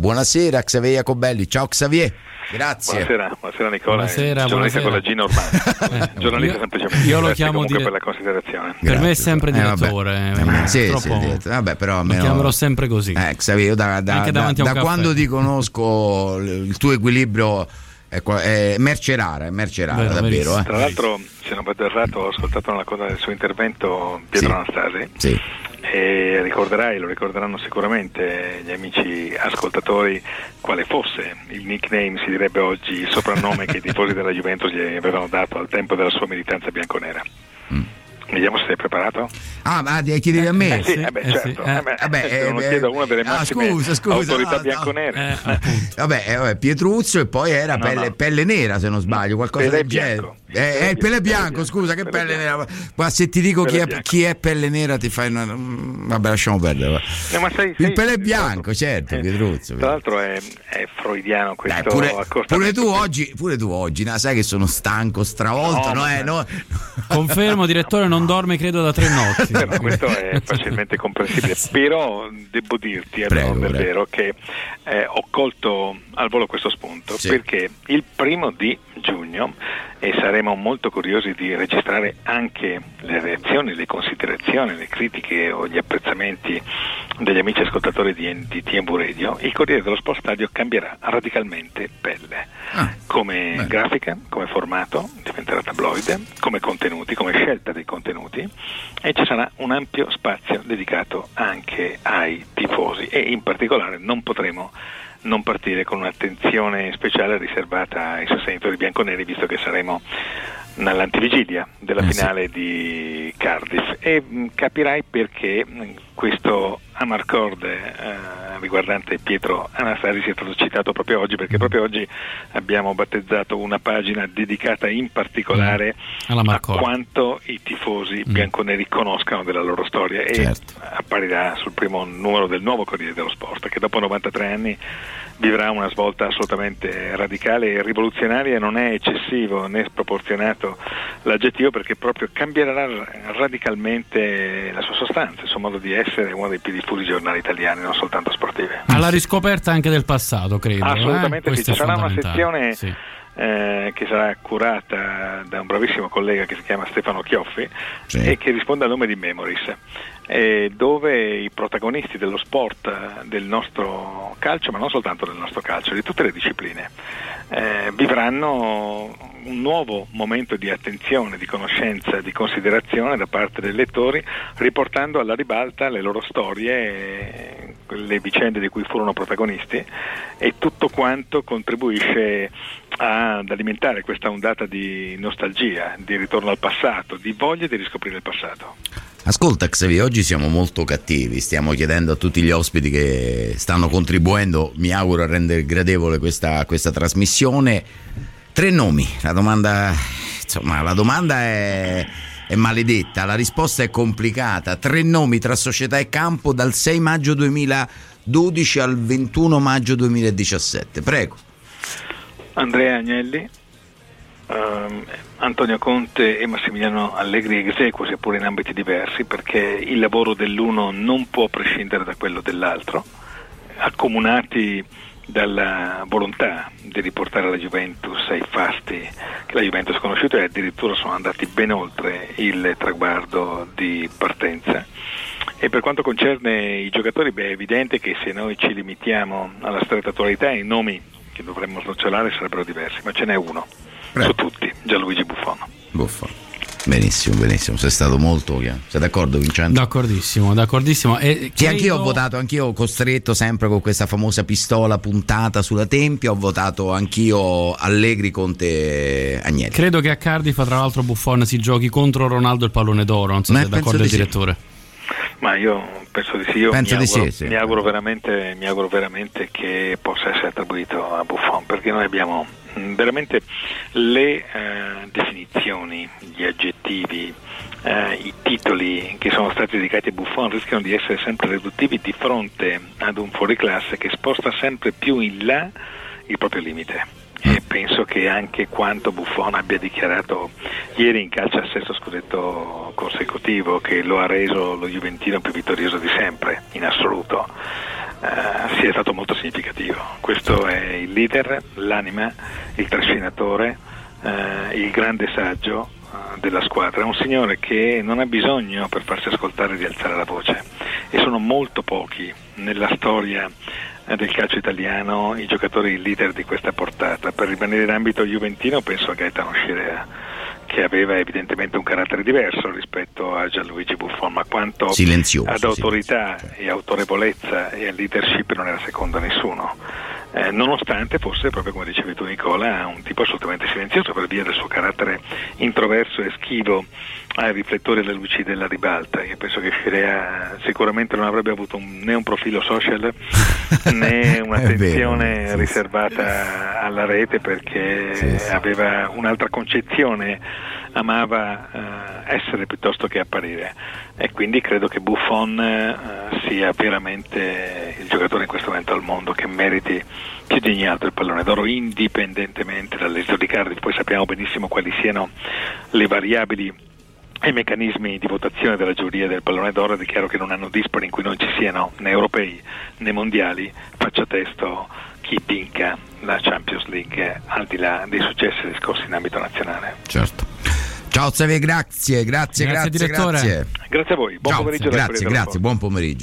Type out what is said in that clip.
Buonasera Xavier Jacobelli, ciao Xavier. Grazie. Buonasera, buonasera Nicola. Buonasera, giornalista buonasera. con la G normale. giornalista io- semplicemente. io lo Grazie chiamo comunque dire- per la considerazione. Per me è Grazie. sempre Eh, vabbè. direttore. Eh, ma- sì, troppo- sì, direttore. Vabbè, però Lo almeno- chiamerò sempre così. Eh, Xavier, io da, da- Anche da- davanti a un da quando ti conosco il tuo equilibrio è, è merce rara, è merce rara, Vero, davvero. Eh. Tra l'altro, se non vado errato, ho ascoltato una cosa del suo intervento, Pietro Sì. Anastasi, Sì. E ricorderai, lo ricorderanno sicuramente gli amici ascoltatori, quale fosse il nickname, si direbbe oggi, il soprannome che i tifosi della Juventus gli avevano dato al tempo della sua militanza bianconera. Mm. Vediamo se sei preparato. Ah, ma ti chiedi a me? Eh sì, sì, eh beh, eh certo. eh. Eh beh, Vabbè, se non eh, chiedo a una delle ah, massime scusa, scusa, autorità no, no. bianconere. Eh, appunto. Vabbè, eh, vabbè, Pietruzzo e poi era No, pelle, no. pelle nera se non sbaglio, qualcosa Pelle del bianco. Eh, è il pelle bianco, scusa, che pelle nera. Ma se ti dico chi Pelle è, chi è pelle nera ti fai una... mm, Vabbè, lasciamo perdere. va. No, ma sai- Il pelle tra bianco, certo, eh, Pietruzzo. Tra l'altro è, è freudiano questo Dai, pure, pure tu oggi, pure tu oggi, no, sai che sono stanco, stravolto, No, no, eh, no? Confermo, direttore, non dorme credo da tre notti. Eh, ma questo è facilmente comprensibile, però devo dirti, Prego, prego. vero, che eh, ho colto al volo questo spunto Sì. perché il primo di giugno e saremo molto curiosi di registrare anche le reazioni, le considerazioni, le critiche o gli apprezzamenti degli amici ascoltatori di, di TMV Radio, il Corriere dello Sport Stadio cambierà radicalmente pelle. Ah, come bene. grafica, come formato, diventerà tabloide, come contenuti, come scelta dei contenuti e ci sarà un ampio spazio dedicato anche ai tifosi e in particolare non potremo non partire con un'attenzione speciale riservata ai sostenitori bianconeri visto che saremo nell'antivigilia della Eh finale di Cardiff. E mh, capirai perché mh, questo Amarcord eh, riguardante Pietro Anastasi sia stato citato proprio oggi perché proprio oggi abbiamo battezzato una pagina dedicata in particolare Alla a quanto i tifosi Mm. bianconeri conoscano della loro storia e Certo. apparirà sul primo numero del nuovo Corriere dello Sport che dopo 93 anni vivrà una svolta assolutamente radicale e rivoluzionaria non è eccessivo né sproporzionato l'aggettivo perché proprio cambierà radicalmente la sua sostanza, il suo modo di essere, uno dei più diffusi giornali italiani, non soltanto sportivi. Alla riscoperta anche del passato, credo. eh? Assolutamente sì, Questo ci sarà una sezione Sì. eh, che sarà curata da un bravissimo collega che si chiama Stefano Chioffi Sì. e che risponde al nome di Memories, eh, dove i protagonisti dello sport, eh, del nostro calcio, ma non soltanto del nostro calcio, di tutte le discipline, eh, vivranno un nuovo momento di attenzione, di conoscenza, di considerazione da parte dei lettori, riportando alla ribalta le loro storie, le vicende di cui furono protagonisti e tutto quanto contribuisce ad alimentare questa ondata di nostalgia, di ritorno al passato, di voglia di riscoprire il passato. Ascolta Xavier, oggi siamo molto cattivi, stiamo chiedendo a tutti gli ospiti che stanno contribuendo, mi auguro a rendere gradevole questa, questa trasmissione. Tre nomi, la domanda, insomma, la domanda è, è maledetta, la risposta è complicata. Tre nomi tra società e campo dal 6 maggio 2012 al 21 maggio 2017. Prego. Andrea Agnelli, ehm, Antonio Conte e Massimiliano Allegri esequo, seppur in ambiti diversi, perché il lavoro dell'uno non può prescindere da quello dell'altro, accomunati dalla volontà di riportare la Juventus ai fasti che la Juventus ha conosciuto e addirittura sono andati ben oltre il traguardo di partenza. E per quanto concerne i giocatori, beh, è evidente che se noi ci limitiamo alla stretta attualità, i nomi che dovremmo snocciolare sarebbero diversi, ma ce n'è uno Prego. su tutti, Gianluigi Buffon. Buffon. Benissimo, benissimo, sei stato molto chiaro. Sei d'accordo Vincenzo? D'accordissimo, d'accordissimo. E Sì, anch'io ho votato, anch'io costretto sempre con questa famosa pistola puntata sulla tempia, ho votato anch'io Allegri, Conte, Agnelli. Credo che a Cardiff, tra l'altro, Buffon si giochi contro Ronaldo il pallone d'oro. Non so Ma se è d'accordo il sì. Ma io penso di sì, io Penso mi, di auguro, sì, sì. mi auguro veramente, mi auguro veramente che possa essere attribuito a Buffon, perché noi abbiamo veramente le eh, definizioni, gli aggettivi, eh, i titoli che sono stati dedicati a Buffon rischiano di essere sempre riduttivi di fronte ad un fuoriclasse che sposta sempre più in là il proprio limite. Penso che anche quanto Buffon abbia dichiarato ieri in calcio al sesto scudetto consecutivo che lo ha reso lo Juventino più vittorioso di sempre, in assoluto, uh, sia stato molto significativo. Questo è il leader, l'anima, il trascinatore, uh, il grande saggio uh, della squadra, un signore che non ha bisogno per farsi ascoltare di alzare la voce e sono molto pochi nella storia del calcio italiano i giocatori leader di questa portata. Per rimanere in ambito juventino penso a Gaetano Scirea che aveva evidentemente un carattere diverso rispetto a Gianluigi Buffon, ma quanto silenzioso, ad autorità silenzioso. e autorevolezza e a leadership non era secondo a nessuno. Eh, nonostante fosse, proprio come dicevi tu Nicola, un tipo assolutamente silenzioso per via del suo carattere introverso e schivo ai riflettori alle luci della ribalta. Io penso che Firea sicuramente non avrebbe avuto un, né un profilo social né un'attenzione vero, riservata alla rete perché sì, sì. aveva un'altra concezione, amava uh, essere piuttosto che apparire e quindi credo che Buffon uh, sia veramente il giocatore in questo momento al mondo che meriti più di ogni altro il pallone d'oro indipendentemente dall'esito di Cardiff, poi sappiamo benissimo quali siano le variabili i meccanismi di votazione della giuria del pallone d'oro dichiaro che non hanno dispari in cui non ci siano né europei né mondiali, faccio testo chi vinca la Champions League al di là dei successi discorsi in ambito nazionale. Certo. Ciao Xavier, grazie, grazie, grazie, grazie, grazie. Grazie a voi, buon Ciao, pomeriggio. Grazie, grazie, buon pomeriggio.